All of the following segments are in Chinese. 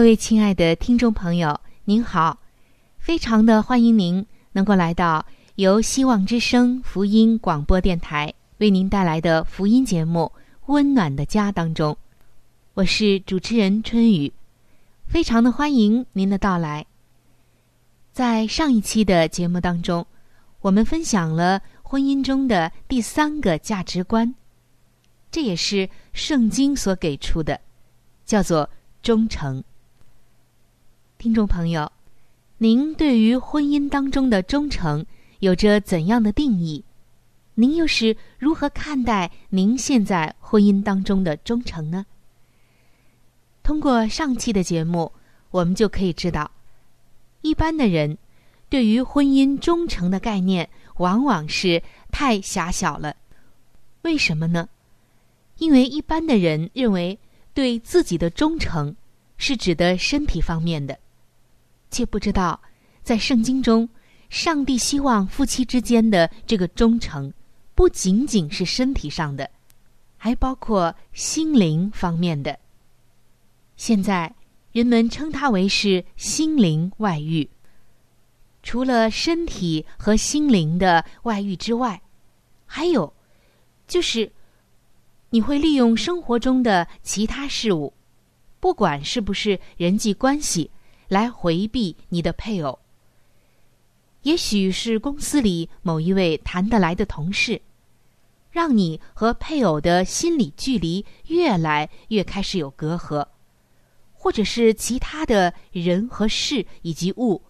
各位亲爱的听众朋友，您好！非常的欢迎您能够来到由希望之声福音广播电台为您带来的福音节目《温暖的家》当中。我是主持人春雨，非常的欢迎您的到来。在上一期的节目当中，我们分享了婚姻中的第三个价值观，这也是圣经所给出的，叫做忠诚。听众朋友，您对于婚姻当中的忠诚有着怎样的定义？您又是如何看待您现在婚姻当中的忠诚呢？通过上期的节目，我们就可以知道，一般的人对于婚姻忠诚的概念往往是太狭小了。为什么呢？因为一般的人认为对自己的忠诚是指的身体方面的。却不知道，在圣经中，上帝希望夫妻之间的这个忠诚，不仅仅是身体上的，还包括心灵方面的。现在人们称它为是心灵外遇。除了身体和心灵的外遇之外，还有，就是你会利用生活中的其他事物，不管是不是人际关系。来回避你的配偶，也许是公司里某一位谈得来的同事，让你和配偶的心理距离越来越开始有隔阂，或者是其他的人和事以及物，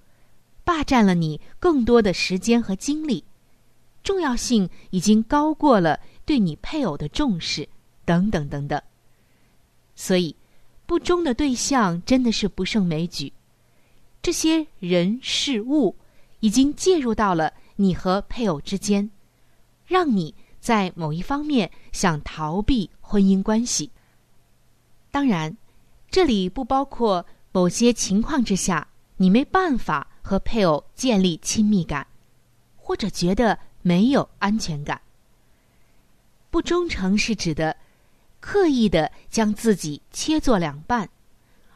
霸占了你更多的时间和精力，重要性已经高过了对你配偶的重视，等等等等。所以，不忠的对象真的是不胜枚举。这些人事物已经介入到了你和配偶之间，让你在某一方面想逃避婚姻关系。当然，这里不包括某些情况之下你没办法和配偶建立亲密感，或者觉得没有安全感。不忠诚是指的刻意的将自己切作两半。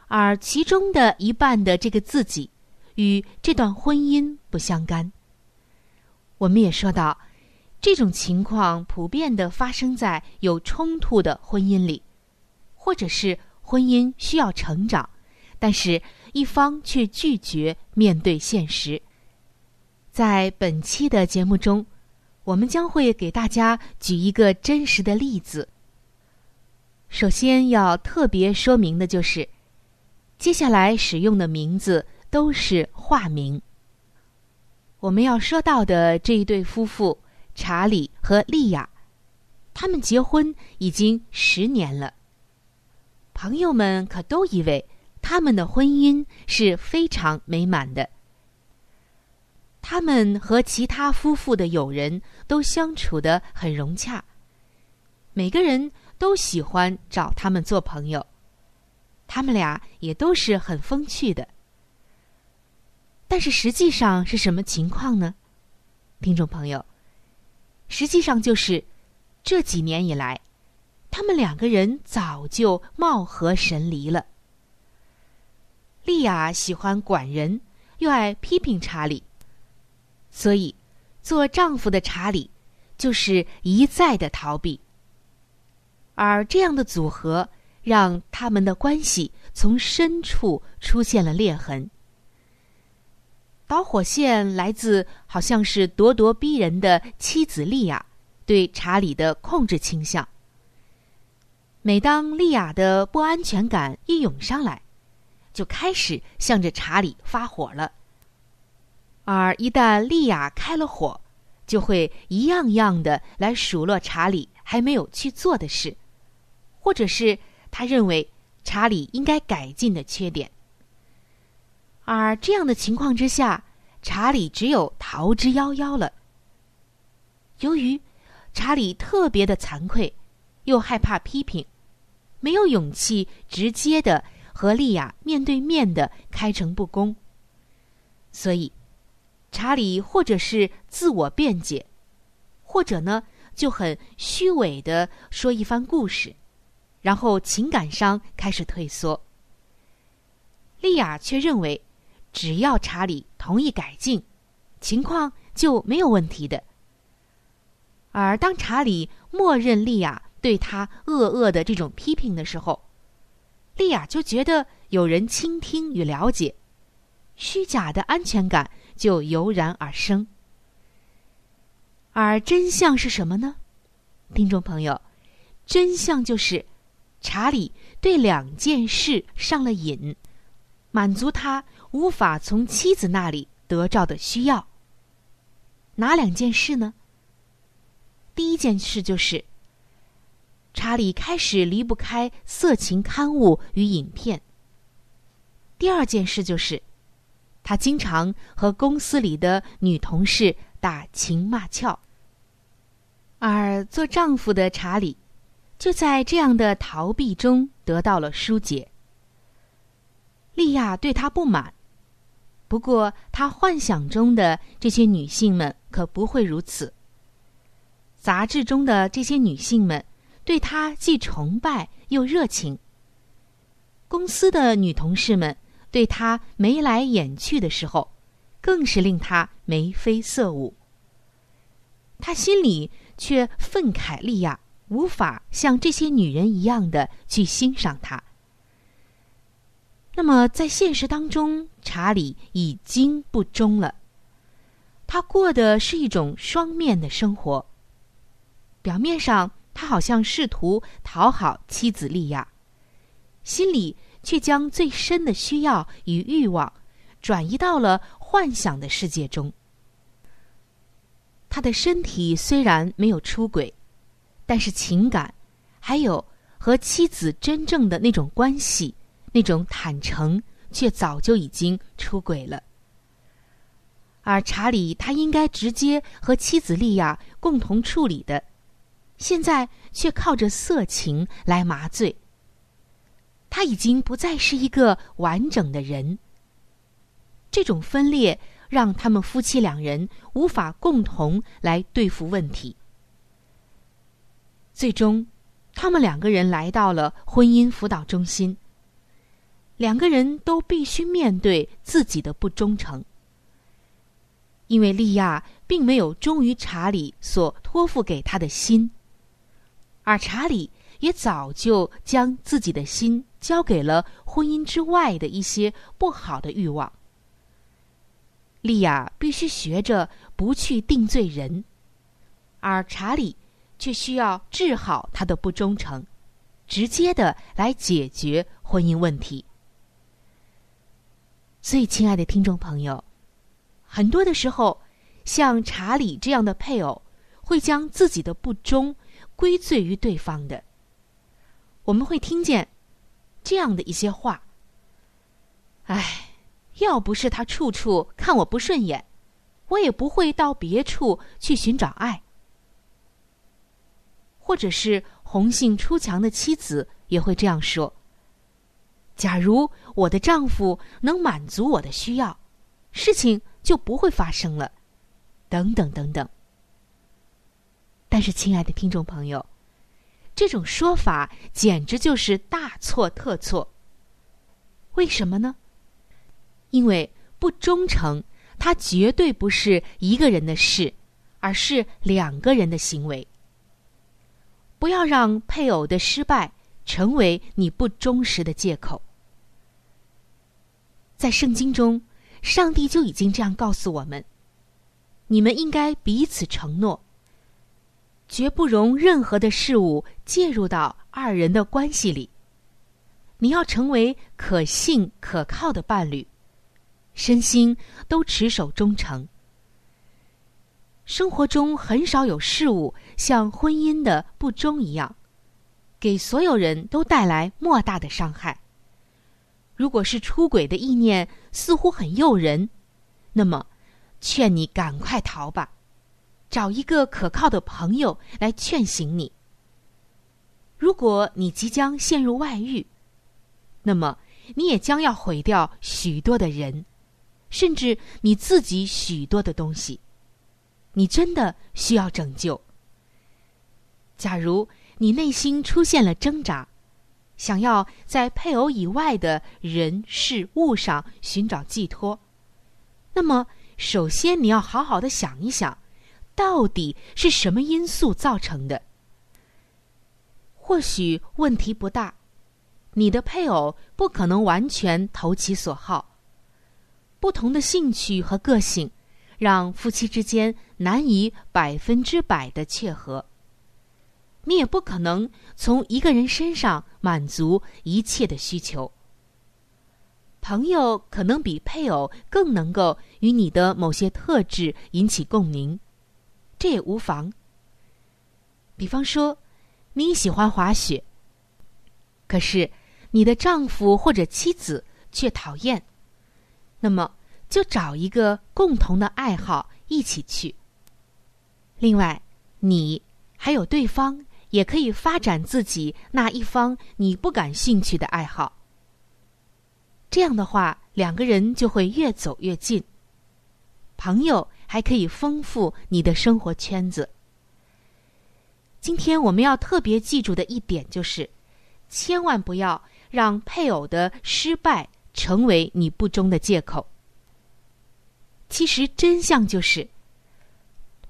而其中的一半的这个自己，与这段婚姻不相干。我们也说到，这种情况普遍的发生在有冲突的婚姻里，或者是婚姻需要成长，但是一方却拒绝面对现实。在本期的节目中，我们将会给大家举一个真实的例子。首先要特别说明的就是。接下来使用的名字都是化名。我们要说到的这一对夫妇查理和莉亚，他们结婚已经十年了。朋友们可都以为他们的婚姻是非常美满的。他们和其他夫妇的友人都相处的很融洽，每个人都喜欢找他们做朋友。他们俩也都是很风趣的。但是实际上是什么情况呢？听众朋友，实际上就是这几年以来，他们两个人早就貌合神离了。莉亚喜欢管人，又爱批评查理，所以做丈夫的查理就是一再的逃避。而这样的组合，让他们的关系从深处出现了裂痕。导火线来自好像是咄咄逼人的妻子莉亚对查理的控制倾向。每当莉亚的不安全感一涌上来，就开始向着查理发火了。而一旦莉亚开了火，就会一样样的来数落查理还没有去做的事，或者是他认为查理应该改进的缺点。而这样的情况之下，查理只有逃之夭夭了。由于查理特别的惭愧，又害怕批评，没有勇气直接的和莉亚面对面的开诚布公，所以查理或者是自我辩解，或者呢就很虚伪的说一番故事，然后情感上开始退缩。莉亚却认为。只要查理同意改进，情况就没有问题的。而当查理默认莉亚对他恶恶的这种批评的时候，莉亚就觉得有人倾听与了解，虚假的安全感就油然而生。而真相是什么呢？听众朋友，真相就是查理对两件事上了瘾，满足他。无法从妻子那里得到的需要，哪两件事呢？第一件事就是，查理开始离不开色情刊物与影片。第二件事就是，他经常和公司里的女同事打情骂俏。而做丈夫的查理，就在这样的逃避中得到了疏解。利亚对他不满。不过，他幻想中的这些女性们可不会如此。杂志中的这些女性们对他既崇拜又热情。公司的女同事们对他眉来眼去的时候，更是令他眉飞色舞。他心里却愤慨利亚无法像这些女人一样的去欣赏他。那么，在现实当中，查理已经不忠了。他过的是一种双面的生活。表面上，他好像试图讨好妻子莉亚，心里却将最深的需要与欲望转移到了幻想的世界中。他的身体虽然没有出轨，但是情感，还有和妻子真正的那种关系。那种坦诚，却早就已经出轨了。而查理他应该直接和妻子莉亚共同处理的，现在却靠着色情来麻醉。他已经不再是一个完整的人。这种分裂让他们夫妻两人无法共同来对付问题。最终，他们两个人来到了婚姻辅导中心。两个人都必须面对自己的不忠诚，因为利亚并没有忠于查理所托付给他的心，而查理也早就将自己的心交给了婚姻之外的一些不好的欲望。利亚必须学着不去定罪人，而查理却需要治好他的不忠诚，直接的来解决婚姻问题。所以，亲爱的听众朋友，很多的时候，像查理这样的配偶，会将自己的不忠归罪于对方的。我们会听见这样的一些话：“哎，要不是他处处看我不顺眼，我也不会到别处去寻找爱。”或者是红杏出墙的妻子也会这样说：“假如我的丈夫能满足我的需要，事情就不会发生了，等等等等。但是，亲爱的听众朋友，这种说法简直就是大错特错。为什么呢？因为不忠诚，它绝对不是一个人的事，而是两个人的行为。不要让配偶的失败成为你不忠实的借口。在圣经中，上帝就已经这样告诉我们：你们应该彼此承诺，绝不容任何的事物介入到二人的关系里。你要成为可信可靠的伴侣，身心都持守忠诚。生活中很少有事物像婚姻的不忠一样，给所有人都带来莫大的伤害。如果是出轨的意念似乎很诱人，那么，劝你赶快逃吧，找一个可靠的朋友来劝醒你。如果你即将陷入外遇，那么你也将要毁掉许多的人，甚至你自己许多的东西。你真的需要拯救。假如你内心出现了挣扎。想要在配偶以外的人事物上寻找寄托，那么首先你要好好的想一想，到底是什么因素造成的？或许问题不大，你的配偶不可能完全投其所好，不同的兴趣和个性，让夫妻之间难以百分之百的契合。你也不可能从一个人身上满足一切的需求。朋友可能比配偶更能够与你的某些特质引起共鸣，这也无妨。比方说，你喜欢滑雪，可是你的丈夫或者妻子却讨厌，那么就找一个共同的爱好一起去。另外，你还有对方。也可以发展自己那一方你不感兴趣的爱好。这样的话，两个人就会越走越近。朋友还可以丰富你的生活圈子。今天我们要特别记住的一点就是，千万不要让配偶的失败成为你不忠的借口。其实真相就是，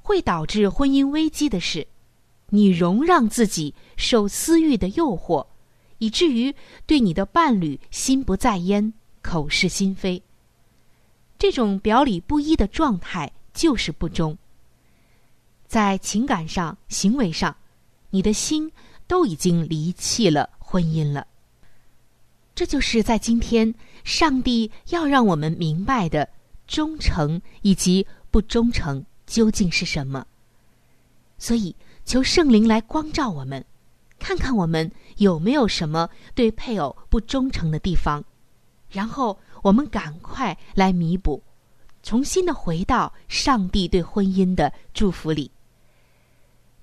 会导致婚姻危机的是。你容让自己受私欲的诱惑，以至于对你的伴侣心不在焉、口是心非。这种表里不一的状态就是不忠。在情感上、行为上，你的心都已经离弃了婚姻了。这就是在今天，上帝要让我们明白的忠诚以及不忠诚究竟是什么。所以。求圣灵来光照我们，看看我们有没有什么对配偶不忠诚的地方，然后我们赶快来弥补，重新的回到上帝对婚姻的祝福里。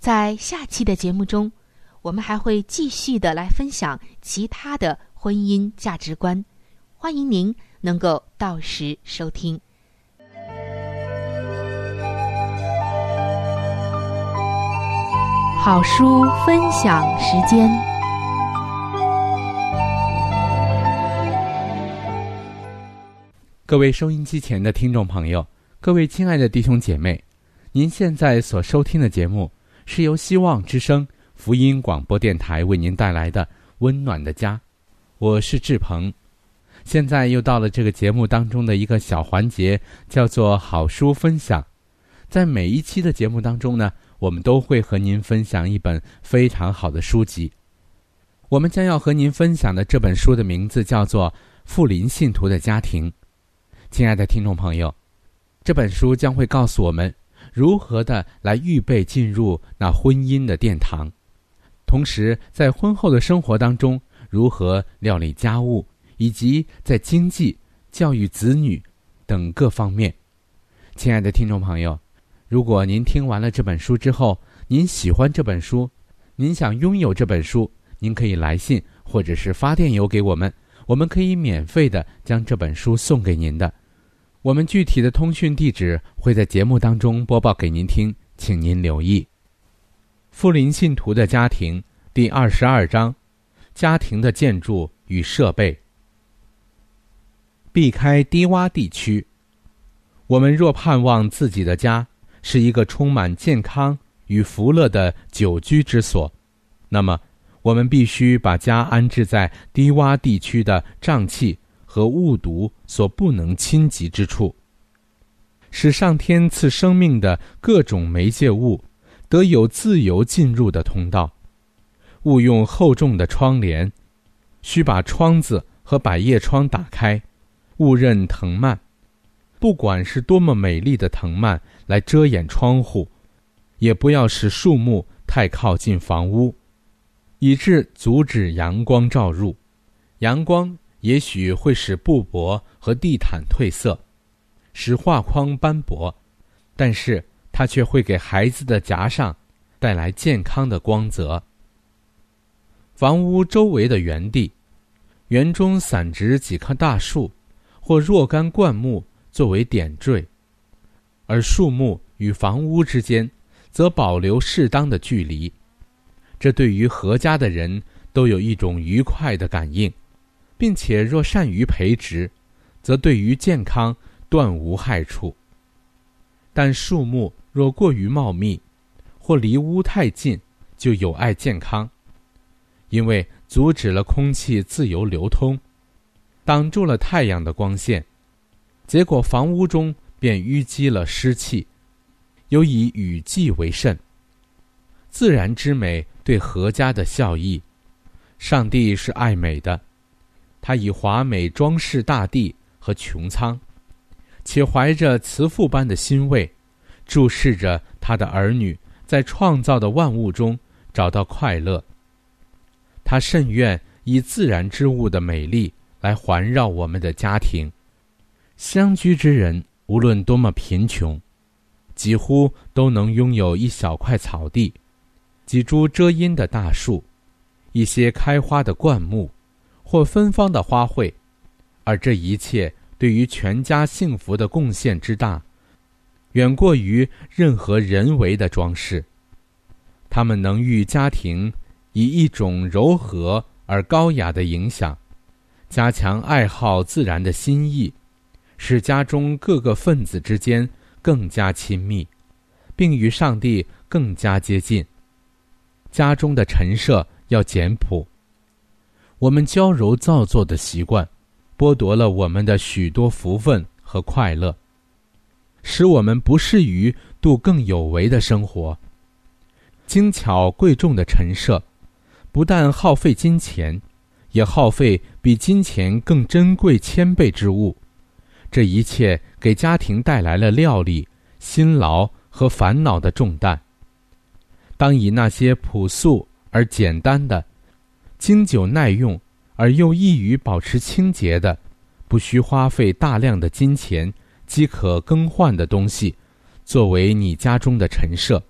在下期的节目中，我们还会继续的来分享其他的婚姻价值观，欢迎您能够到时收听。好书分享时间。各位收音机前的听众朋友，各位亲爱的弟兄姐妹，您现在所收听的节目是由希望之声福音广播电台为您带来的《温暖的家》，我是志鹏。现在又到了这个节目当中的一个小环节，叫做好书分享。在每一期的节目当中呢。我们都会和您分享一本非常好的书籍。我们将要和您分享的这本书的名字叫做《富林信徒的家庭》。亲爱的听众朋友，这本书将会告诉我们如何的来预备进入那婚姻的殿堂，同时在婚后的生活当中如何料理家务，以及在经济、教育子女等各方面。亲爱的听众朋友。如果您听完了这本书之后，您喜欢这本书，您想拥有这本书，您可以来信或者是发电邮给我们，我们可以免费的将这本书送给您的。我们具体的通讯地址会在节目当中播报给您听，请您留意。富林信徒的家庭第二十二章：家庭的建筑与设备。避开低洼地区。我们若盼望自己的家是一个充满健康与福乐的久居之所，那么我们必须把家安置在低洼地区的瘴气。和雾毒所不能侵及之处，使上天赐生命的各种媒介物得有自由进入的通道。勿用厚重的窗帘，需把窗子和百叶窗打开。勿任藤蔓，不管是多么美丽的藤蔓来遮掩窗户，也不要使树木太靠近房屋，以致阻止阳光照入。阳光。也许会使布帛和地毯褪色，使画框斑驳，但是它却会给孩子的颊上带来健康的光泽。房屋周围的园地，园中散植几棵大树或若干灌木作为点缀，而树木与房屋之间则保留适当的距离，这对于合家的人都有一种愉快的感应。并且若善于培植，则对于健康断无害处。但树木若过于茂密，或离屋太近，就有碍健康，因为阻止了空气自由流通，挡住了太阳的光线，结果房屋中便淤积了湿气。有以雨季为甚。自然之美对阖家的效益，上帝是爱美的。他以华美装饰大地和穹苍，且怀着慈父般的欣慰，注视着他的儿女在创造的万物中找到快乐。他甚愿以自然之物的美丽来环绕我们的家庭。相居之人无论多么贫穷，几乎都能拥有一小块草地，几株遮阴的大树，一些开花的灌木。或芬芳的花卉，而这一切对于全家幸福的贡献之大，远过于任何人为的装饰。他们能与家庭以一种柔和而高雅的影响，加强爱好自然的心意，使家中各个分子之间更加亲密，并与上帝更加接近。家中的陈设要简朴。我们娇柔造作的习惯，剥夺了我们的许多福分和快乐，使我们不适于度更有为的生活。精巧贵重的陈设，不但耗费金钱，也耗费比金钱更珍贵千倍之物。这一切给家庭带来了料理、辛劳和烦恼的重担。当以那些朴素而简单的。经久耐用而又易于保持清洁的，不需花费大量的金钱即可更换的东西，作为你家中的陈设。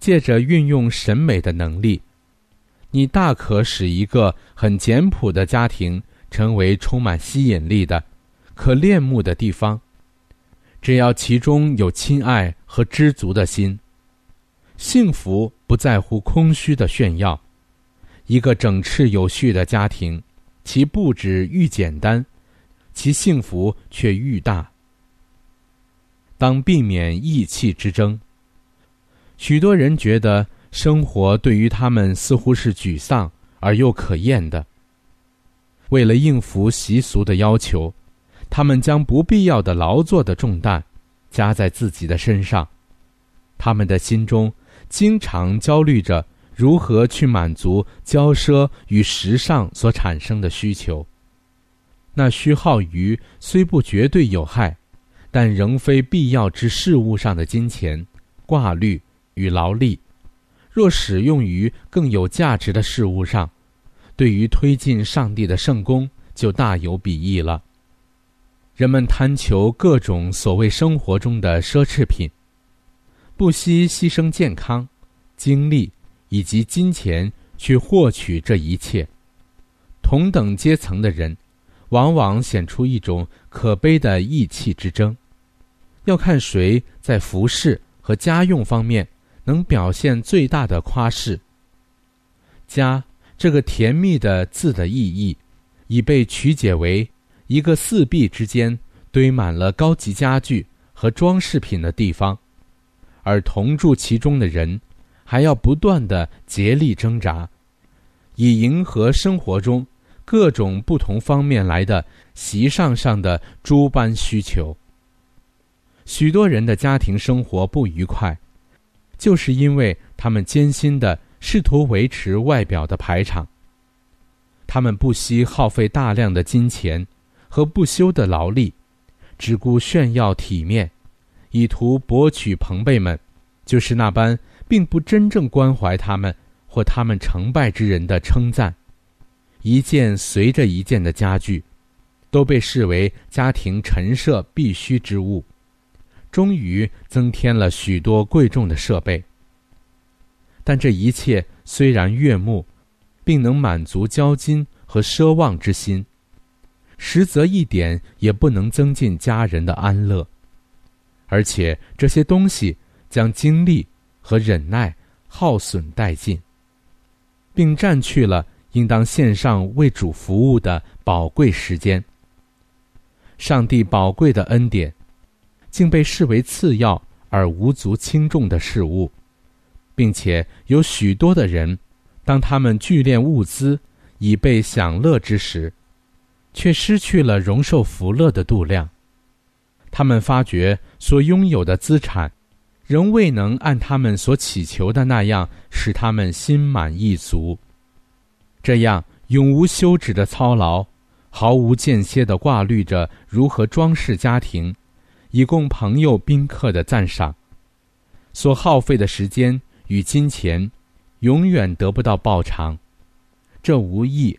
借着运用审美的能力，你大可使一个很简朴的家庭成为充满吸引力的、可恋慕的地方。只要其中有亲爱和知足的心，幸福不在乎空虚的炫耀。一个整饬有序的家庭，其布置愈简单，其幸福却愈大。当避免意气之争。许多人觉得生活对于他们似乎是沮丧而又可厌的。为了应付习俗的要求，他们将不必要的劳作的重担加在自己的身上，他们的心中经常焦虑着。如何去满足骄奢与时尚所产生的需求？那虚耗于虽不绝对有害，但仍非必要之事物上的金钱、挂虑与劳力，若使用于更有价值的事物上，对于推进上帝的圣功就大有裨益了。人们贪求各种所谓生活中的奢侈品，不惜牺牲健康、精力。以及金钱去获取这一切，同等阶层的人，往往显出一种可悲的义气之争，要看谁在服饰和家用方面能表现最大的夸饰。家这个甜蜜的字的意义，已被曲解为一个四壁之间堆满了高级家具和装饰品的地方，而同住其中的人，还要不断的竭力挣扎，以迎合生活中。各种不同方面来的席上上的诸般需求，许多人的家庭生活不愉快，就是因为他们艰辛的试图维持外表的排场。他们不惜耗费大量的金钱和不休的劳力，只顾炫耀体面，以图博取朋辈们，就是那般并不真正关怀他们或他们成败之人的称赞。一件随着一件的家具，都被视为家庭陈设必须之物，终于增添了许多贵重的设备。但这一切虽然悦目，并能满足骄矜和奢望之心，实则一点也不能增进家人的安乐，而且这些东西将精力和忍耐耗损殆尽，并占去了。应当献上为主服务的宝贵时间。上帝宝贵的恩典，竟被视为次要而无足轻重的事物，并且有许多的人，当他们聚敛物资以备享乐之时，却失去了容受福乐的度量。他们发觉所拥有的资产，仍未能按他们所祈求的那样使他们心满意足。这样永无休止的操劳，毫无间歇地挂虑着如何装饰家庭，以供朋友宾客的赞赏，所耗费的时间与金钱，永远得不到报偿。这无疑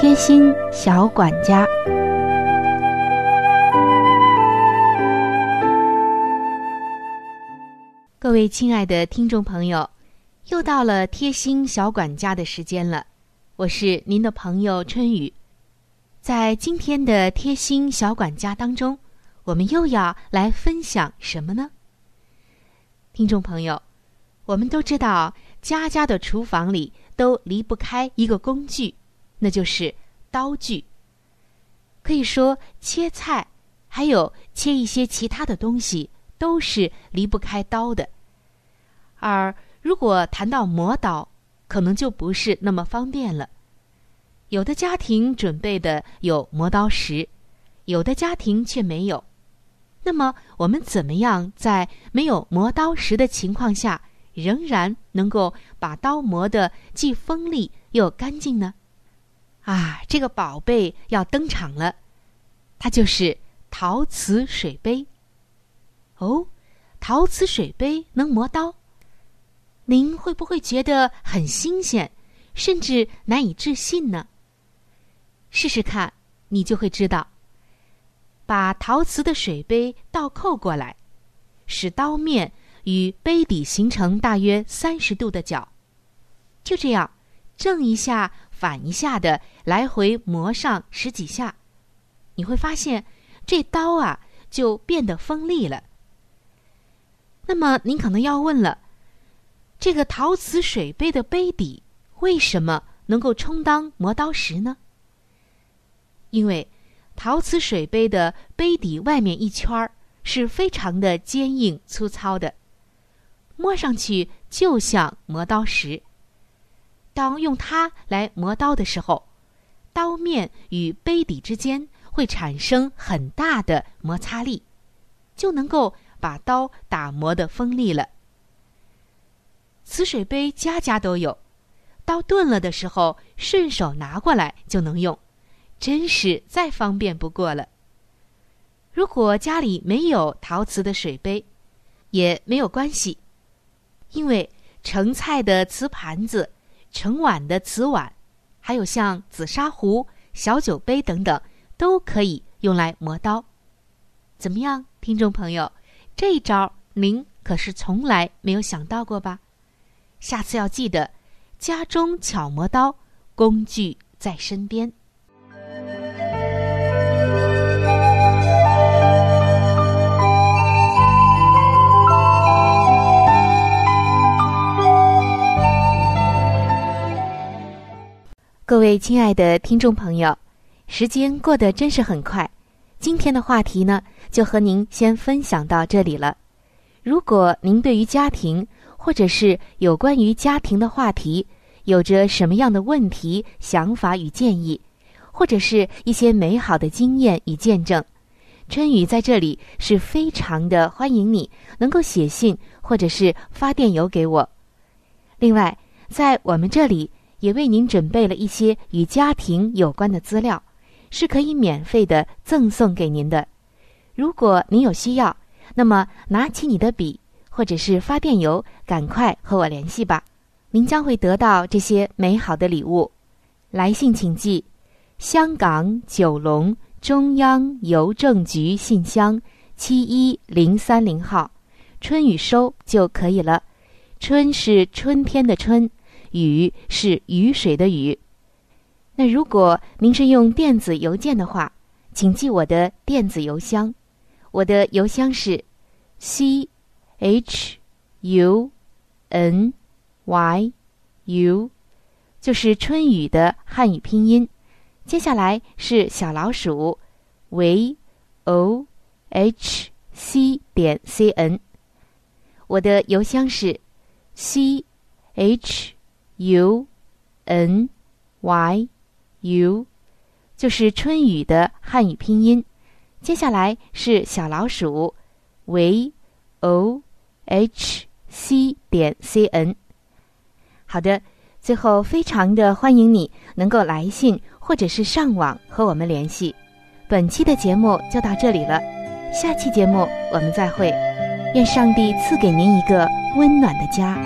贴心小管家，各位亲爱的听众朋友，又到了贴心小管家的时间了。我是您的朋友春雨，在今天的贴心小管家当中，我们又要来分享什么呢？听众朋友，我们都知道，家家的厨房里都离不开一个工具。那就是刀具。可以说，切菜，还有切一些其他的东西，都是离不开刀的。而如果谈到磨刀，可能就不是那么方便了。有的家庭准备的有磨刀石，有的家庭却没有。那么，我们怎么样在没有磨刀石的情况下，仍然能够把刀磨得既锋利又干净呢？啊，这个宝贝要登场了，它就是陶瓷水杯。哦，陶瓷水杯能磨刀，您会不会觉得很新鲜，甚至难以置信呢？试试看，你就会知道。把陶瓷的水杯倒扣过来，使刀面与杯底形成大约三十度的角，就这样，正一下。反一下的来回磨上十几下，你会发现这刀啊就变得锋利了。那么您可能要问了，这个陶瓷水杯的杯底为什么能够充当磨刀石呢？因为陶瓷水杯的杯底外面一圈儿是非常的坚硬粗糙的，摸上去就像磨刀石。当用它来磨刀的时候，刀面与杯底之间会产生很大的摩擦力，就能够把刀打磨的锋利了。瓷水杯家家都有，刀钝了的时候顺手拿过来就能用，真是再方便不过了。如果家里没有陶瓷的水杯，也没有关系，因为盛菜的瓷盘子、盛碗的瓷碗，还有像紫砂壶、小酒杯等等，都可以用来磨刀。怎么样，听众朋友，这一招您可是从来没有想到过吧？下次要记得，家中巧磨刀，工具在身边。各位亲爱的听众朋友，时间过得真是很快，今天的话题呢，就和您先分享到这里了。如果您对于家庭，或者是有关于家庭的话题，有着什么样的问题、想法与建议，或者是一些美好的经验与见证，春雨在这里是非常的欢迎你能够写信或者是发电邮给我。另外，在我们这里也为您准备了一些与家庭有关的资料，是可以免费的赠送给您的。如果您有需要，那么拿起你的笔。或者是发电邮，赶快和我联系吧，您将会得到这些美好的礼物。来信请寄：香港九龙中央邮政局信箱七一零三零号，春雨收就可以了。春是春天的春，雨是雨水的雨。那如果您是用电子邮件的话，请记我的电子邮箱，我的邮箱是 c。h u n y u 就是春雨的汉语拼音。接下来是小老鼠 v o h c 点 c n。我的邮箱是 c h u n y u，就是春雨的汉语拼音。接下来是小老鼠 v o。h c 点 c n，好的，最后非常的欢迎你能够来信或者是上网和我们联系。本期的节目就到这里了，下期节目我们再会。愿上帝赐给您一个温暖的家。